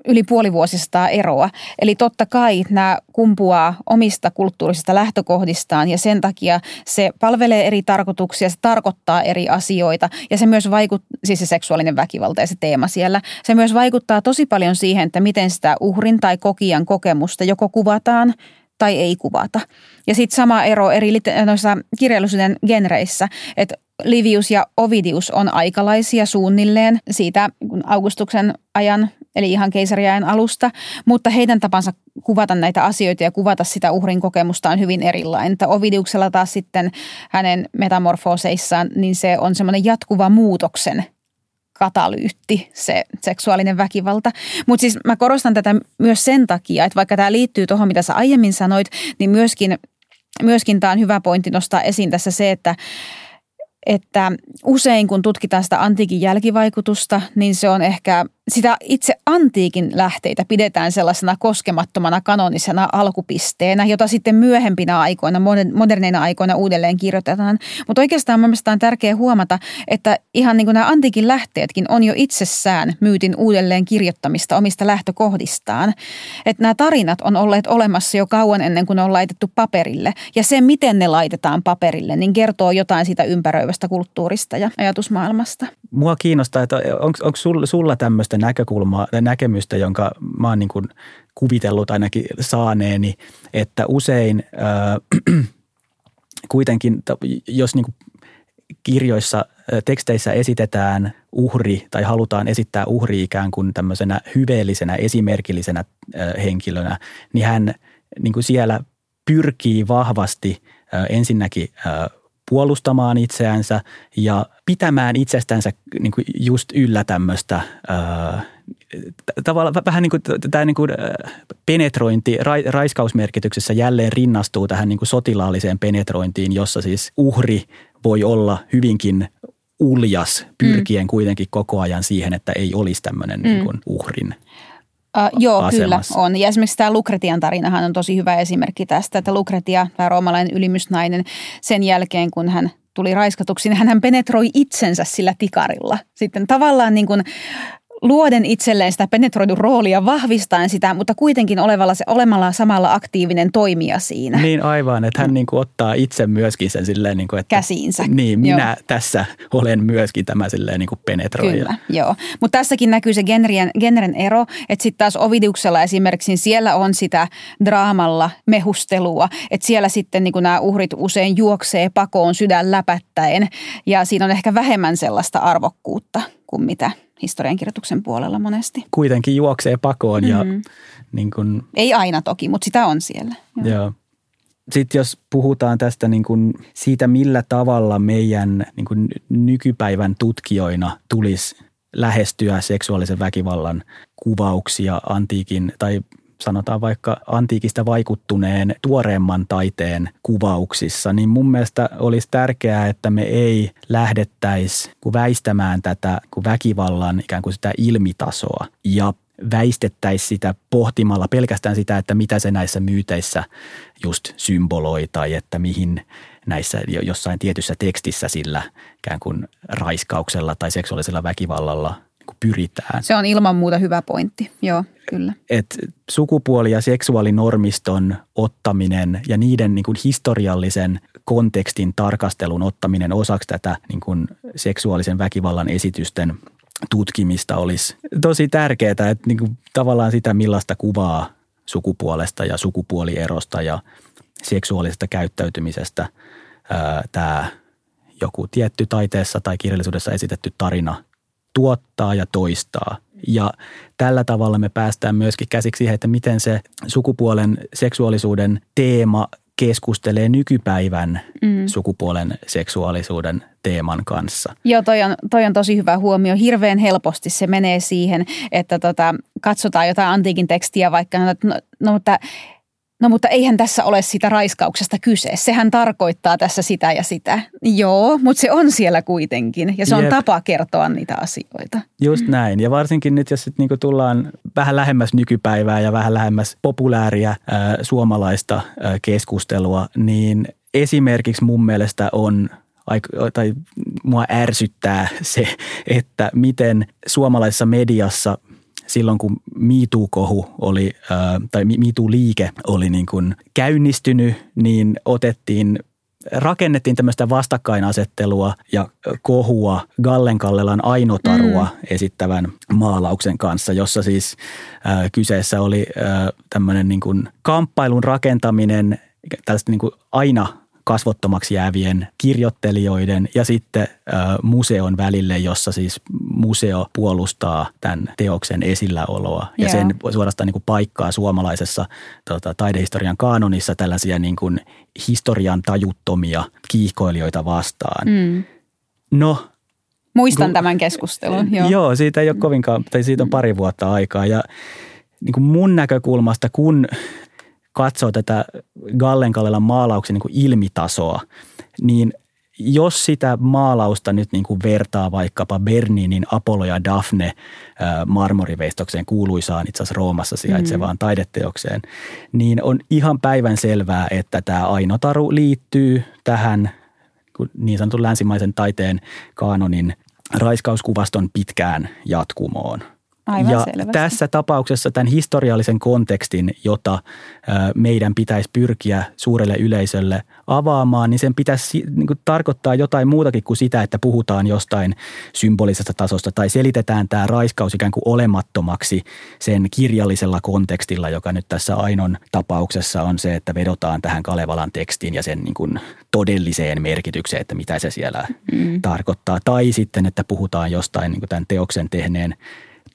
yli puoli vuosista eroa. Eli totta kai nämä kumpuaa omista kulttuurisista lähtökohdistaan ja sen takia se palvelee eri tarkoituksia, se tarkoittaa eri asioita ja se myös vaikuttaa, siis se seksuaalinen väkivalta ja se teema siellä, se myös vaikuttaa tosi paljon siihen, että miten sitä uhrin tai kokijan kokemusta joko kuvataan tai ei kuvata. Ja sitten sama ero eri noissa kirjallisuuden genreissä, että Livius ja Ovidius on aikalaisia suunnilleen siitä Augustuksen ajan, eli ihan keisariajan alusta, mutta heidän tapansa kuvata näitä asioita ja kuvata sitä uhrin kokemusta on hyvin erilainen. Että Ovidiuksella taas sitten hänen metamorfoseissaan, niin se on semmoinen jatkuva muutoksen katalyytti, se seksuaalinen väkivalta. Mutta siis mä korostan tätä myös sen takia, että vaikka tämä liittyy tuohon, mitä sä aiemmin sanoit, niin myöskin, myöskin tämä on hyvä pointti nostaa esiin tässä se, että että usein kun tutkitaan sitä antiikin jälkivaikutusta, niin se on ehkä sitä itse antiikin lähteitä pidetään sellaisena koskemattomana kanonisena alkupisteenä, jota sitten myöhempinä aikoina, moderneina aikoina uudelleen kirjoitetaan. Mutta oikeastaan mielestäni on tärkeää huomata, että ihan niin kuin nämä antiikin lähteetkin on jo itsessään myytin uudelleen kirjoittamista omista lähtökohdistaan. Että nämä tarinat on olleet olemassa jo kauan ennen kuin ne on laitettu paperille. Ja se, miten ne laitetaan paperille, niin kertoo jotain siitä ympäröivästä kulttuurista ja ajatusmaailmasta. Mua kiinnostaa, että onko sulla, sulla näkökulmaa tai näkemystä, jonka mä oon niin kuin kuvitellut ainakin saaneeni, että usein äh, kuitenkin, jos niin kuin kirjoissa, teksteissä esitetään uhri tai halutaan esittää uhri ikään kuin tämmöisenä hyveellisenä, esimerkillisenä henkilönä, niin hän niin kuin siellä pyrkii vahvasti ensinnäkin puolustamaan itseänsä ja pitämään itsestänsä niin kuin just yllä tämmöistä tavallaan vähän niin kuin tämä niin kuin penetrointi ra, raiskausmerkityksessä jälleen rinnastuu tähän niin kuin sotilaalliseen penetrointiin, jossa siis uhri voi olla hyvinkin uljas pyrkien mm. kuitenkin koko ajan siihen, että ei olisi tämmöinen mm. niin kuin uhrin Uh, joo, asemassa. kyllä on. Ja esimerkiksi tämä Lukretian tarinahan on tosi hyvä esimerkki tästä, että Lukretia, tämä roomalainen ylimysnainen, sen jälkeen kun hän tuli raiskatuksi, niin hän penetroi itsensä sillä tikarilla. Sitten tavallaan niin kuin luoden itselleen sitä penetroidun roolia, vahvistaen sitä, mutta kuitenkin olevalla, se, olemalla samalla aktiivinen toimija siinä. Niin aivan, että hän niin kuin ottaa itse myöskin sen silleen, niin kuin, että käsiinsä. Niin, minä joo. tässä olen myöskin tämä silleen niin kuin penetroija. Kyllä, joo. Mutta tässäkin näkyy se genren, genren ero, että sitten taas Ovidiuksella esimerkiksi niin siellä on sitä draamalla mehustelua, että siellä sitten niin kuin nämä uhrit usein juoksee pakoon sydän läpättäen ja siinä on ehkä vähemmän sellaista arvokkuutta kuin mitä – historiankirjoituksen puolella monesti. Kuitenkin juoksee pakoon ja mm-hmm. niin kun... Ei aina toki, mutta sitä on siellä. Joo. Joo. Sitten jos puhutaan tästä niin kuin siitä, millä tavalla meidän niin kuin nykypäivän tutkijoina tulisi lähestyä seksuaalisen väkivallan kuvauksia antiikin tai sanotaan vaikka antiikista vaikuttuneen tuoreemman taiteen kuvauksissa, niin mun mielestä olisi tärkeää, että me ei lähdettäisi väistämään tätä väkivallan ikään kuin sitä ilmitasoa ja väistettäisiin sitä pohtimalla pelkästään sitä, että mitä se näissä myyteissä just symboloi tai että mihin näissä jossain tietyssä tekstissä sillä ikään kuin raiskauksella tai seksuaalisella väkivallalla niin pyritään. Se on ilman muuta hyvä pointti, joo, kyllä. Et sukupuoli- ja seksuaalinormiston ottaminen ja niiden niin kuin historiallisen kontekstin tarkastelun ottaminen osaksi tätä niin kuin seksuaalisen väkivallan esitysten tutkimista olisi tosi tärkeää, että niin kuin tavallaan sitä millaista kuvaa sukupuolesta ja sukupuolierosta ja seksuaalisesta käyttäytymisestä tämä joku tietty taiteessa tai kirjallisuudessa esitetty tarina tuottaa ja toistaa. Ja tällä tavalla me päästään myöskin käsiksi siihen, että miten se sukupuolen seksuaalisuuden teema keskustelee nykypäivän mm. sukupuolen seksuaalisuuden teeman kanssa. Joo, toi on, toi on tosi hyvä huomio. Hirveän helposti se menee siihen, että tota, katsotaan jotain antiikin tekstiä vaikka, no, no mutta No mutta eihän tässä ole sitä raiskauksesta kyse. Sehän tarkoittaa tässä sitä ja sitä. Joo, mutta se on siellä kuitenkin ja se on Jep. tapa kertoa niitä asioita. Just näin. Ja varsinkin nyt, jos niinku tullaan vähän lähemmäs nykypäivää ja vähän lähemmäs populääriä äh, suomalaista äh, keskustelua, niin esimerkiksi mun mielestä on tai mua ärsyttää se, että miten suomalaisessa mediassa silloin kun MeToo-kohu oli, tai MeToo-liike oli niin kuin käynnistynyt, niin otettiin rakennettiin tämmöistä vastakkainasettelua ja kohua Gallen Kallelan Ainotarua mm. esittävän maalauksen kanssa, jossa siis äh, kyseessä oli äh, tämmöinen niin kuin kamppailun rakentaminen tällaista niin kuin aina kasvottomaksi jäävien kirjoittelijoiden ja sitten museon välille, jossa siis museo puolustaa tämän teoksen esilläoloa ja yeah. sen suorastaan niin kuin paikkaa suomalaisessa tota, taidehistorian kaanonissa tällaisia niin kuin historian tajuttomia kiihkoilijoita vastaan. Mm. No, Muistan kun, tämän keskustelun. Joo. joo, siitä ei ole kovinkaan, tai siitä on pari vuotta aikaa ja niin kuin mun näkökulmasta, kun katsoo tätä Gallenkallelan maalauksen niin kuin ilmitasoa, niin jos sitä maalausta nyt niin kuin vertaa vaikkapa Berninin Apollo ja Daphne marmoriveistokseen kuuluisaan itse asiassa Roomassa sijaitsevaan mm. taideteokseen, niin on ihan päivän selvää, että tämä Ainotaru liittyy tähän niin sanotun länsimaisen taiteen kaanonin raiskauskuvaston pitkään jatkumoon – Aivan ja selvästi. tässä tapauksessa tämän historiallisen kontekstin, jota meidän pitäisi pyrkiä suurelle yleisölle avaamaan, niin sen pitäisi niin kuin, tarkoittaa jotain muutakin kuin sitä, että puhutaan jostain symbolisesta tasosta tai selitetään tämä raiskaus ikään kuin olemattomaksi sen kirjallisella kontekstilla, joka nyt tässä Ainon tapauksessa on se, että vedotaan tähän Kalevalan tekstiin ja sen niin kuin, todelliseen merkitykseen, että mitä se siellä mm. tarkoittaa. Tai sitten, että puhutaan jostain niin kuin tämän teoksen tehneen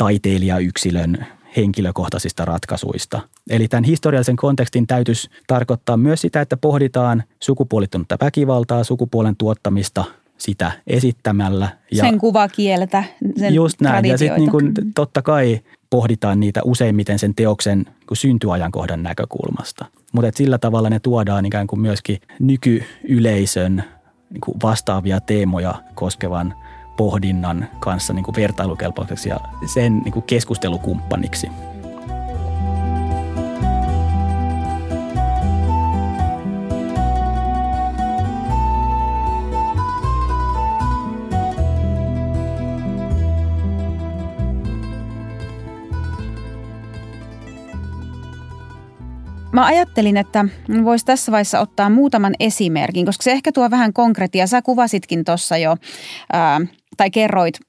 taiteilijayksilön henkilökohtaisista ratkaisuista. Eli tämän historiallisen kontekstin täytyisi tarkoittaa myös sitä, että pohditaan sukupuolittunutta väkivaltaa, sukupuolen tuottamista sitä esittämällä. Ja sen kuvakieltä, sen Just näin. Ja sitten niin totta kai pohditaan niitä useimmiten sen teoksen niin syntyajankohdan näkökulmasta. Mutta sillä tavalla ne tuodaan ikään kuin myöskin nykyyleisön niin vastaavia teemoja koskevan pohdinnan kanssa niin kuin vertailukelpoiseksi ja sen niin kuin keskustelukumppaniksi. Mä ajattelin, että voisi tässä vaiheessa ottaa muutaman esimerkin, koska se ehkä tuo vähän konkreettia. Sä kuvasitkin tuossa jo ää, tai kerroit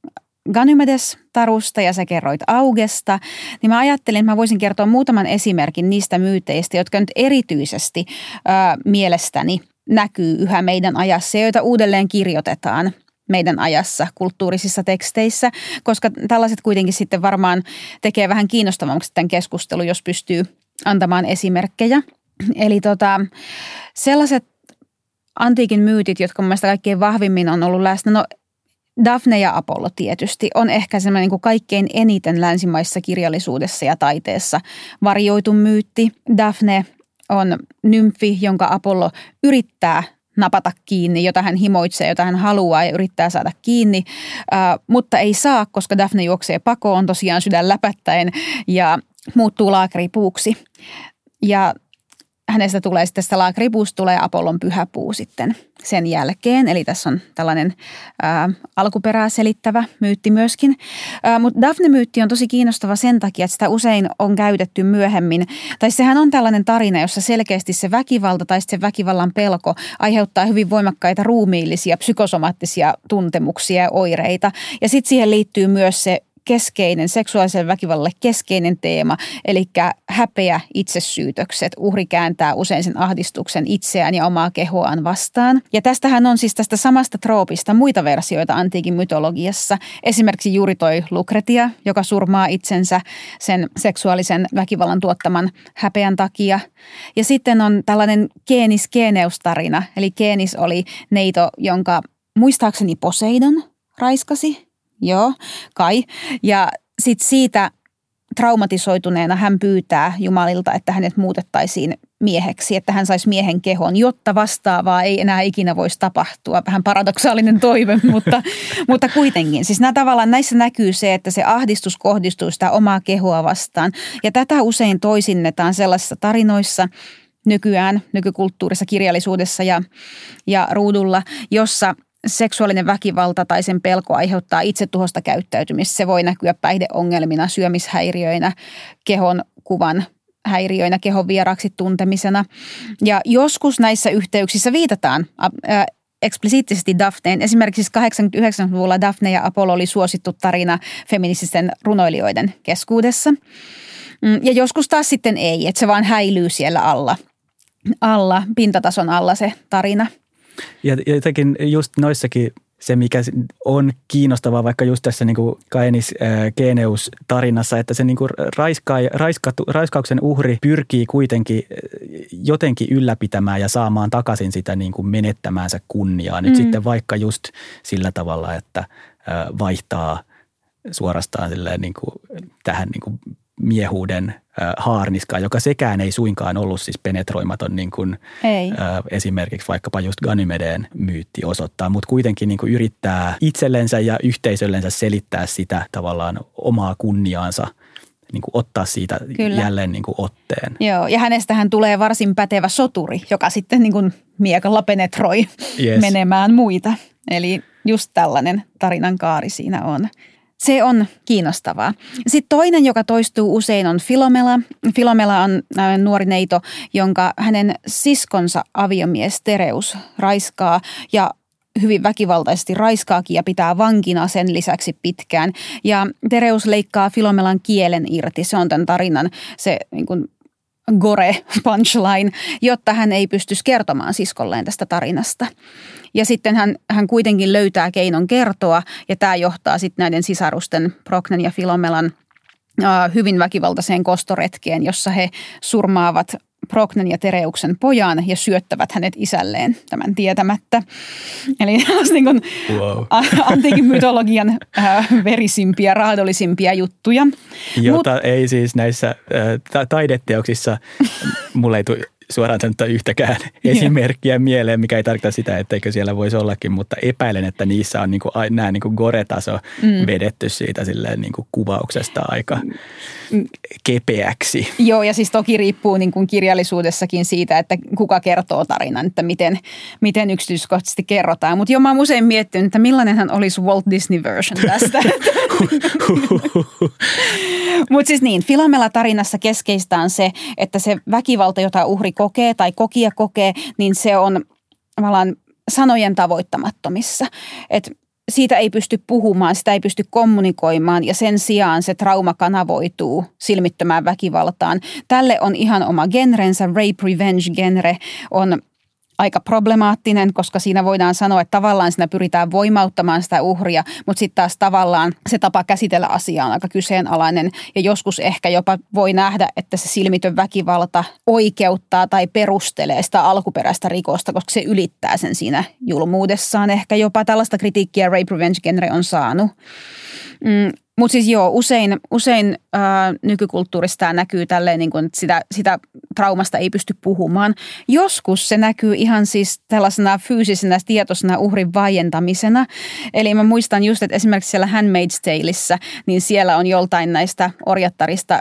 Ganymedes-tarusta ja sä kerroit Augesta, niin mä ajattelin, että mä voisin kertoa muutaman esimerkin niistä myyteistä, jotka nyt erityisesti ää, mielestäni näkyy yhä meidän ajassa ja joita uudelleen kirjoitetaan meidän ajassa kulttuurisissa teksteissä, koska tällaiset kuitenkin sitten varmaan tekee vähän kiinnostavammaksi tämän keskustelun, jos pystyy antamaan esimerkkejä. Eli tota, sellaiset antiikin myytit, jotka mun mielestä kaikkein vahvimmin on ollut läsnä, no Daphne ja Apollo tietysti on ehkä semmoinen niin kaikkein eniten länsimaissa kirjallisuudessa ja taiteessa varjoitu myytti. Daphne on nymfi, jonka Apollo yrittää napata kiinni, jota hän himoitsee, jota hän haluaa ja yrittää saada kiinni, äh, mutta ei saa, koska Daphne juoksee pakoon tosiaan sydän läpättäen ja muuttuu laakripuuksi. Ja hänestä tulee sitten sitä laakripuusta tulee Apollon pyhäpuu sitten sen jälkeen. Eli tässä on tällainen ää, alkuperää selittävä myytti myöskin. Mutta Daphne-myytti on tosi kiinnostava sen takia, että sitä usein on käytetty myöhemmin. Tai sehän on tällainen tarina, jossa selkeästi se väkivalta tai se väkivallan pelko aiheuttaa hyvin voimakkaita ruumiillisia, psykosomaattisia tuntemuksia ja oireita. Ja sitten siihen liittyy myös se keskeinen, seksuaalisen väkivallalle keskeinen teema, eli häpeä, itsesyytökset. Uhri kääntää usein sen ahdistuksen itseään ja omaa kehoaan vastaan. Ja tästähän on siis tästä samasta troopista muita versioita antiikin mytologiassa. Esimerkiksi juuri toi Lukretia, joka surmaa itsensä sen seksuaalisen väkivallan tuottaman häpeän takia. Ja sitten on tällainen Keenis Keeneus-tarina, eli Keenis oli neito, jonka muistaakseni Poseidon raiskasi Joo, kai. Ja sitten siitä traumatisoituneena hän pyytää Jumalilta, että hänet muutettaisiin mieheksi, että hän saisi miehen kehon, jotta vastaavaa ei enää ikinä voisi tapahtua. Vähän paradoksaalinen toive, mutta, mutta kuitenkin. Siis nämä tavallaan näissä näkyy se, että se ahdistus kohdistuu sitä omaa kehoa vastaan. Ja tätä usein toisinnetaan sellaisissa tarinoissa, nykyään, nykykulttuurissa, kirjallisuudessa ja, ja ruudulla, jossa seksuaalinen väkivalta tai sen pelko aiheuttaa itsetuhosta käyttäytymistä. Se voi näkyä päihdeongelmina, syömishäiriöinä, kehon kuvan häiriöinä, kehon vieraksi tuntemisena. Ja joskus näissä yhteyksissä viitataan äh, eksplisiittisesti Daphneen. Esimerkiksi 89-luvulla Daphne ja Apollo oli suosittu tarina feminististen runoilijoiden keskuudessa. Mm, ja joskus taas sitten ei, että se vaan häilyy siellä alla, alla pintatason alla se tarina – ja jotenkin just noissakin se, mikä on kiinnostavaa vaikka just tässä niin kuin Kaenis Geneus tarinassa, että se niin kuin raiska, raiskatu, raiskauksen uhri pyrkii kuitenkin jotenkin ylläpitämään ja saamaan takaisin sitä niin kuin menettämäänsä kunniaa. Nyt mm. sitten vaikka just sillä tavalla, että vaihtaa suorastaan niin kuin tähän niin kuin miehuuden haarniskaa, joka sekään ei suinkaan ollut siis penetroimaton niin kuin ei. esimerkiksi vaikkapa just Ganymedeen myytti osoittaa, mutta kuitenkin niin kuin yrittää itsellensä ja yhteisöllensä selittää sitä tavallaan omaa kunniaansa niin kuin ottaa siitä Kyllä. jälleen niin kuin otteen. Joo, ja hänestähän tulee varsin pätevä soturi, joka sitten niin kuin miekalla penetroi yes. menemään muita. Eli just tällainen tarinan kaari siinä on. Se on kiinnostavaa. Sitten toinen, joka toistuu usein, on Filomela. Filomela on äh, nuori neito, jonka hänen siskonsa aviomies Tereus raiskaa ja hyvin väkivaltaisesti raiskaakin ja pitää vankina sen lisäksi pitkään. Ja Tereus leikkaa Filomelan kielen irti. Se on tämän tarinan se niin kuin gore punchline, jotta hän ei pystyisi kertomaan siskolleen tästä tarinasta. Ja sitten hän, hän kuitenkin löytää keinon kertoa ja tämä johtaa sitten näiden sisarusten Proknen ja Filomelan hyvin väkivaltaiseen kostoretkeen, jossa he surmaavat Proknen ja Tereuksen pojan ja syöttävät hänet isälleen tämän tietämättä. Eli niin kuin wow. antiikin mytologian äh, verisimpiä, raadollisimpia juttuja. Jota Mut, ei siis näissä äh, taideteoksissa, mulle ei tule suoraan sanottua yhtäkään esimerkkiä mieleen, mikä ei tarkoita sitä, etteikö siellä voisi ollakin, mutta epäilen, että niissä on niin kuin, nämä niin kuin gore-taso mm. vedetty siitä silleen niin kuin kuvauksesta aika mm. kepeäksi. Joo, ja siis toki riippuu niin kuin kirjallisuudessakin siitä, että kuka kertoo tarinan, että miten, miten yksityiskohtaisesti kerrotaan. Mutta jo mä oon usein miettinyt, että millainenhan olisi Walt Disney version tästä. Mutta siis niin, Filomela tarinassa keskeistä on se, että se väkivalta, jota uhri kokee tai kokija kokee, niin se on tavallaan sanojen tavoittamattomissa. Et siitä ei pysty puhumaan, sitä ei pysty kommunikoimaan ja sen sijaan se trauma kanavoituu silmittömään väkivaltaan. Tälle on ihan oma genrensä, rape revenge genre on aika problemaattinen, koska siinä voidaan sanoa, että tavallaan siinä pyritään voimauttamaan sitä uhria, mutta sitten taas tavallaan se tapa käsitellä asiaa on aika kyseenalainen ja joskus ehkä jopa voi nähdä, että se silmitön väkivalta oikeuttaa tai perustelee sitä alkuperäistä rikosta, koska se ylittää sen siinä julmuudessaan. Ehkä jopa tällaista kritiikkiä Rape Revenge genre on saanut. Mm, Mutta siis joo, usein, usein äh, nykykulttuurissa tämä näkyy tälleen, niin kuin, että sitä, sitä traumasta ei pysty puhumaan. Joskus se näkyy ihan siis tällaisena fyysisenä, tietoisena uhrin vaientamisena. Eli mä muistan just, että esimerkiksi siellä Handmaid's Taleissa, niin siellä on joltain näistä orjattarista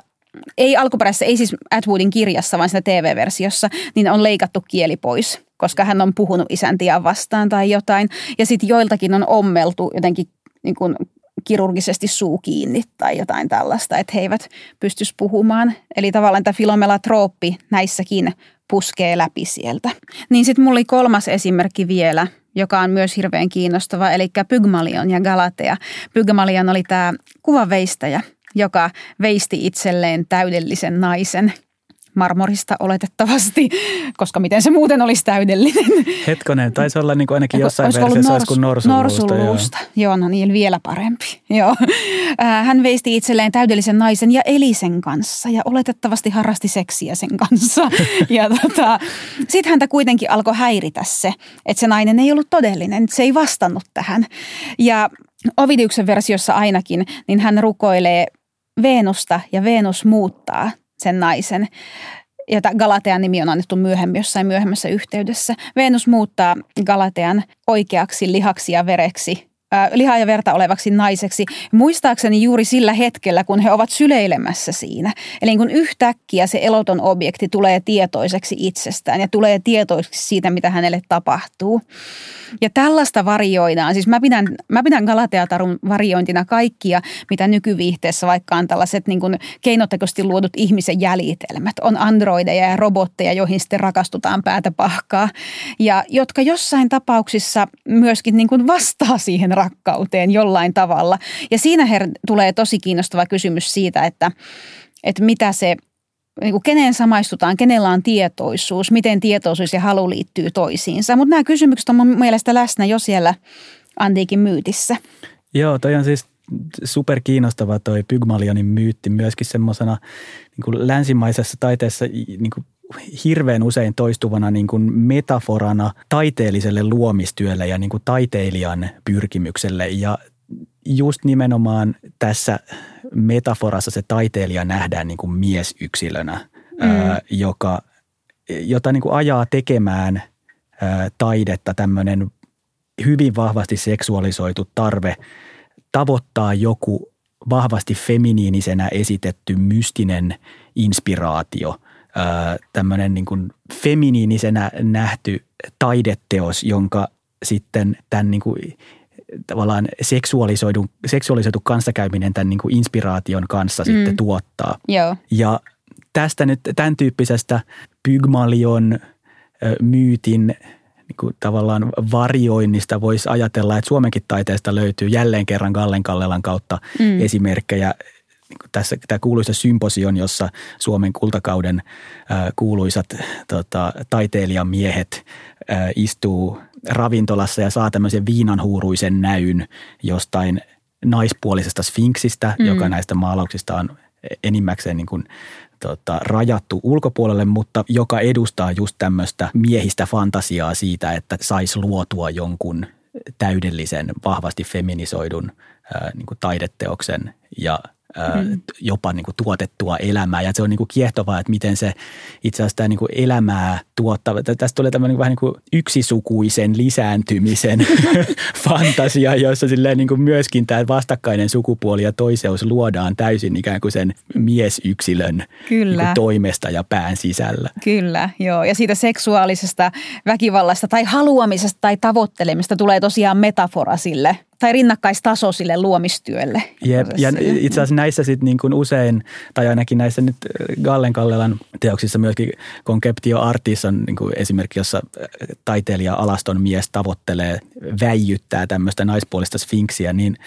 ei alkuperäisessä, ei siis Atwoodin kirjassa, vaan siinä TV-versiossa, niin on leikattu kieli pois, koska hän on puhunut isäntiä vastaan tai jotain. Ja sitten joiltakin on ommeltu jotenkin niin kuin kirurgisesti suu kiinni tai jotain tällaista, että he eivät pystyisi puhumaan. Eli tavallaan tämä filomelatrooppi näissäkin puskee läpi sieltä. Niin sitten mulla oli kolmas esimerkki vielä, joka on myös hirveän kiinnostava, eli Pygmalion ja Galatea. Pygmalion oli tämä kuvaveistäjä, joka veisti itselleen täydellisen naisen marmorista oletettavasti, koska miten se muuten olisi täydellinen. Hetkonen, taisi olla niin kuin ainakin jossain versiossa nors, kuin norsuluusta. Norsuluusta, joo. joo, no niin, vielä parempi. Joo. Hän veisti itselleen täydellisen naisen ja eli sen kanssa ja oletettavasti harrasti seksiä sen kanssa. ja tota, sitten häntä kuitenkin alkoi häiritä se, että se nainen ei ollut todellinen, se ei vastannut tähän. Ja Ovidiuksen versiossa ainakin, niin hän rukoilee Veenusta ja Venus muuttaa sen naisen jota Galatean nimi on annettu myöhemmin jossain myöhemmässä yhteydessä. Venus muuttaa Galatean oikeaksi lihaksi ja vereksi lihaa ja verta olevaksi naiseksi, muistaakseni juuri sillä hetkellä, kun he ovat syleilemässä siinä. Eli kun yhtäkkiä se eloton objekti tulee tietoiseksi itsestään ja tulee tietoiseksi siitä, mitä hänelle tapahtuu. Ja tällaista varioidaan. Siis mä pidän, mä pidän Galateatarun variointina kaikkia, mitä nykyviihteessä vaikka on tällaiset niin kuin keinotekoisesti luodut ihmisen jäljitelmät. On androideja ja robotteja, joihin sitten rakastutaan päätä pahkaa. Ja jotka jossain tapauksissa myöskin niin kuin vastaa siihen rakkauteen jollain tavalla. Ja siinä her- tulee tosi kiinnostava kysymys siitä, että, että mitä se niin kuin keneen samaistutaan, kenellä on tietoisuus, miten tietoisuus ja halu liittyy toisiinsa. Mutta nämä kysymykset on mun mielestä läsnä jo siellä antiikin myytissä. Joo, toi on siis super kiinnostava toi Pygmalionin myytti myöskin semmoisena niin länsimaisessa taiteessa niin kuin hirveän usein toistuvana niin kuin metaforana taiteelliselle luomistyölle ja niin kuin taiteilijan pyrkimykselle. Ja just nimenomaan tässä metaforassa se taiteilija nähdään niin kuin miesyksilönä, mm. ää, joka, jota niin kuin ajaa tekemään ää, taidetta tämmöinen hyvin vahvasti seksuaalisoitu tarve tavoittaa joku vahvasti feminiinisenä esitetty mystinen inspiraatio, tämmöinen niin kuin feminiinisenä nähty taideteos, jonka sitten tämän niin kuin tavallaan seksuaalisoitu, seksuaalisoitu kanssakäyminen tämän niin kuin inspiraation kanssa mm. sitten tuottaa. Joo. Ja tästä nyt tämän tyyppisestä Pygmalion myytin niin kuin tavallaan varjoinnista voisi ajatella, että Suomenkin taiteesta löytyy jälleen kerran Gallen Kallelan kautta mm. esimerkkejä niin tässä tämä kuuluisa symposion, jossa Suomen kultakauden kuuluisat tota, taiteilijamiehet istuu ravintolassa ja saa tämmöisen viinanhuuruisen näyn jostain naispuolisesta sfinksistä, mm. joka näistä maalauksista on enimmäkseen niin kuin, tota, rajattu ulkopuolelle, mutta joka edustaa just tämmöistä miehistä fantasiaa siitä, että saisi luotua jonkun täydellisen, vahvasti feminisoidun ää, niin kuin taideteoksen ja mm. jopa niin kuin tuotettua elämää. Ja se on niin kuin kiehtovaa, että miten se itse asiassa tämä niin kuin elämää tuottaa. Tästä tulee tämmöinen vähän niin kuin yksisukuisen lisääntymisen fantasia, jossa silleen niin kuin myöskin tämä vastakkainen sukupuoli ja toiseus luodaan täysin ikään kuin sen miesyksilön Niin kuin toimesta ja pään sisällä. Kyllä, joo. Ja siitä seksuaalisesta väkivallasta tai haluamisesta tai tavoittelemista tulee tosiaan metafora sille tai rinnakkaistaso sille luomistyölle. Jep, ja itse asiassa näissä sitten niin kuin usein, tai ainakin näissä nyt Gallen Kallelan teoksissa myöskin Conceptio Artis on niin kuin esimerkki, jossa taiteilija alaston mies tavoittelee, väijyttää tämmöistä naispuolista sfinksiä, niin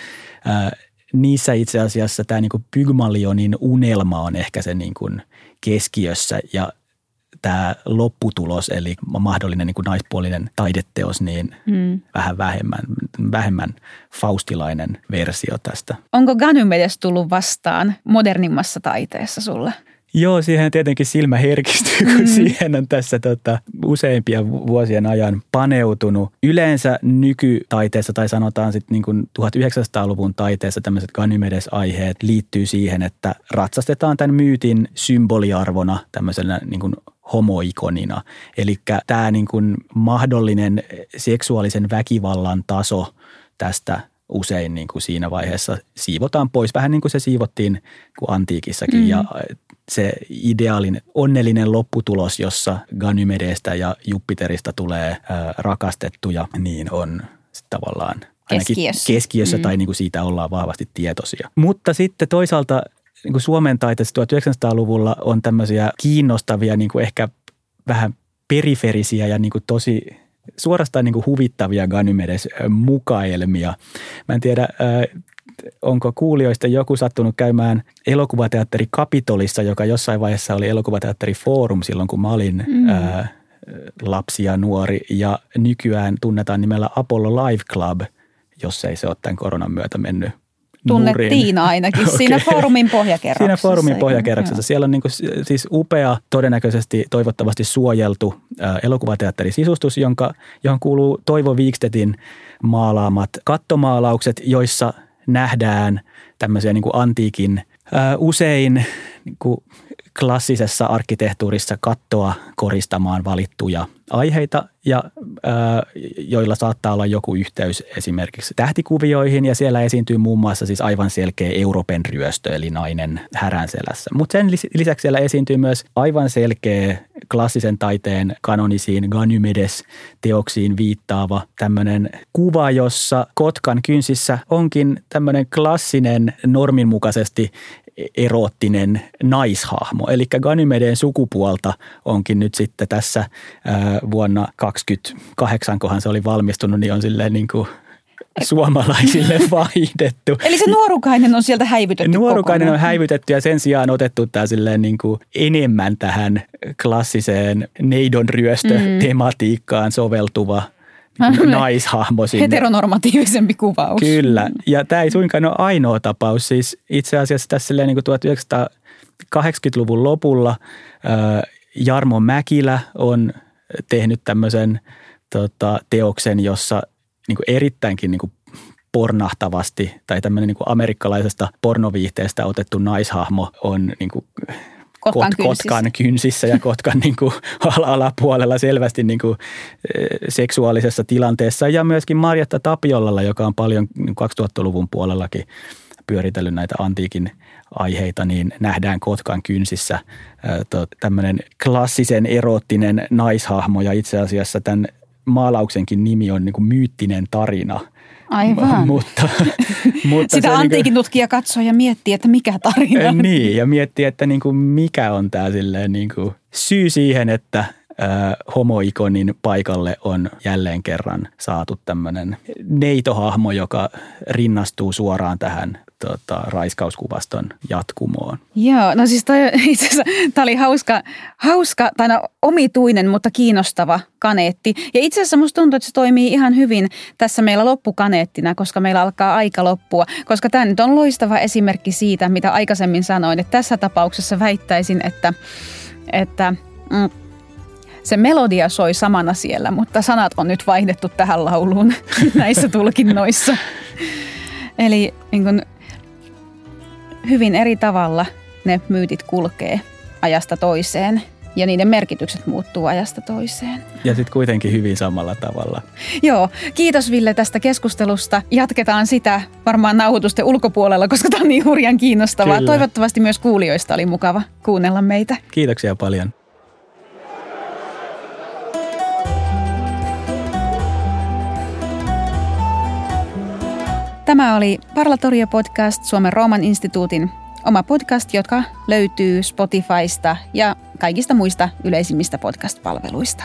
äh, niissä itse asiassa tämä niin kuin Pygmalionin unelma on ehkä se niin kuin keskiössä ja tämä lopputulos, eli mahdollinen niin kuin naispuolinen taideteos, niin mm. vähän vähemmän, vähemmän faustilainen versio tästä. Onko Ganymedes tullut vastaan modernimmassa taiteessa sulle? Joo, siihen tietenkin silmä herkistyy, kun mm. siihen on tässä tota, useimpia vuosien ajan paneutunut. Yleensä nykytaiteessa tai sanotaan sitten niin kuin 1900-luvun taiteessa tämmöiset Ganymedes-aiheet liittyy siihen, että ratsastetaan tämän myytin symboliarvona tämmöisenä niin kuin homoikonina. Eli tämä niin kuin mahdollinen seksuaalisen väkivallan taso tästä usein niin kuin siinä vaiheessa siivotaan pois, vähän niin kuin se siivottiin kuin antiikissakin. Mm. Ja se ideaalin onnellinen lopputulos, jossa Ganymedestä ja Jupiterista tulee ää, rakastettuja, niin on tavallaan ainakin keskiössä, keskiössä mm. tai niin kuin siitä ollaan vahvasti tietoisia. Mutta sitten toisaalta niin kuin Suomen taiteessa 1900-luvulla on tämmöisiä kiinnostavia, niin kuin ehkä vähän periferisiä ja niin kuin tosi suorastaan niin kuin huvittavia Ganymedes mukaelmia. Mä en tiedä, onko kuulijoista joku sattunut käymään elokuvateatteri Kapitolissa, joka jossain vaiheessa oli elokuvateatteri Forum silloin, kun mä olin mm. ää, lapsi ja nuori. Ja nykyään tunnetaan nimellä Apollo Live Club, jos ei se ole tämän koronan myötä mennyt Tunnettiin nurin. ainakin okay. siinä foorumin pohjakerroksessa. Siinä foorumin pohjakerroksessa. Siellä on niin kuin, siis upea, todennäköisesti toivottavasti suojeltu ää, elokuvateatterisisustus, jonka, johon kuuluu Toivo Viikstetin maalaamat kattomaalaukset, joissa nähdään tämmöisiä niin kuin antiikin ää, usein niin kuin klassisessa arkkitehtuurissa kattoa koristamaan valittuja aiheita, ja, joilla saattaa olla joku yhteys esimerkiksi tähtikuvioihin, ja siellä esiintyy muun muassa siis aivan selkeä Euroopan ryöstö, eli nainen häränselässä. Mutta sen lisäksi siellä esiintyy myös aivan selkeä klassisen taiteen kanonisiin Ganymedes-teoksiin viittaava tämmöinen kuva, jossa Kotkan kynsissä onkin tämmöinen klassinen norminmukaisesti eroottinen naishahmo. Eli Ganymedeen sukupuolta onkin nyt sitten tässä vuonna 28, kohan se oli valmistunut, niin on silleen niin kuin suomalaisille vaihdettu. Eli se nuorukainen on sieltä häivytetty Nuorukainen kokonaan. on häivytetty ja sen sijaan otettu tämä silleen niin kuin enemmän tähän klassiseen neidon ryöstö-tematiikkaan soveltuva – naishahmo sinne. Heteronormatiivisempi kuvaus. Kyllä, ja tämä ei suinkaan ole ainoa tapaus. Siis itse asiassa tässä niin 1980-luvun lopulla Jarmo Mäkilä on tehnyt tämmöisen tota, teoksen, jossa niin kuin erittäinkin niin kuin pornahtavasti tai tämmöinen niin kuin amerikkalaisesta pornoviihteestä otettu naishahmo on niin kuin Kotkan, Kot, kynsissä. Kotkan kynsissä ja Kotkan niin kuin alapuolella selvästi niin kuin, seksuaalisessa tilanteessa. Ja myöskin Marjatta Tapiolalla, joka on paljon 2000-luvun niin puolellakin pyöritellyt näitä antiikin aiheita, niin nähdään Kotkan kynsissä tämmöinen klassisen eroottinen naishahmo ja itse asiassa tämän maalauksenkin nimi on niin kuin myyttinen tarina – Aivan. mutta, mutta Sitä antiikin niin tutkija katsoo ja miettii, että mikä tarina. Niin, ja miettii, että niin kuin mikä on tämä silleen niin kuin syy siihen, että homoikonin paikalle on jälleen kerran saatu tämmöinen neitohahmo, joka rinnastuu suoraan tähän tota, raiskauskuvaston jatkumoon. Joo, no siis toi, itse asiassa tämä oli hauska, hauska tai no, omituinen, mutta kiinnostava kaneetti. Ja itse asiassa musta tuntuu, että se toimii ihan hyvin tässä meillä loppukaneettina, koska meillä alkaa aika loppua. Koska tämä nyt on loistava esimerkki siitä, mitä aikaisemmin sanoin, että tässä tapauksessa väittäisin, että, että mm, se melodia soi samana siellä, mutta sanat on nyt vaihdettu tähän lauluun näissä tulkinnoissa. Eli niin kun, hyvin eri tavalla ne myytit kulkee ajasta toiseen ja niiden merkitykset muuttuu ajasta toiseen. Ja sitten kuitenkin hyvin samalla tavalla. Joo, kiitos Ville tästä keskustelusta. Jatketaan sitä varmaan nauhoitusten ulkopuolella, koska tämä on niin hurjan kiinnostavaa. Kyllä. Toivottavasti myös kuulijoista oli mukava kuunnella meitä. Kiitoksia paljon. Tämä oli Parlatorio Podcast Suomen Rooman instituutin oma podcast, joka löytyy Spotifysta ja kaikista muista yleisimmistä podcast-palveluista.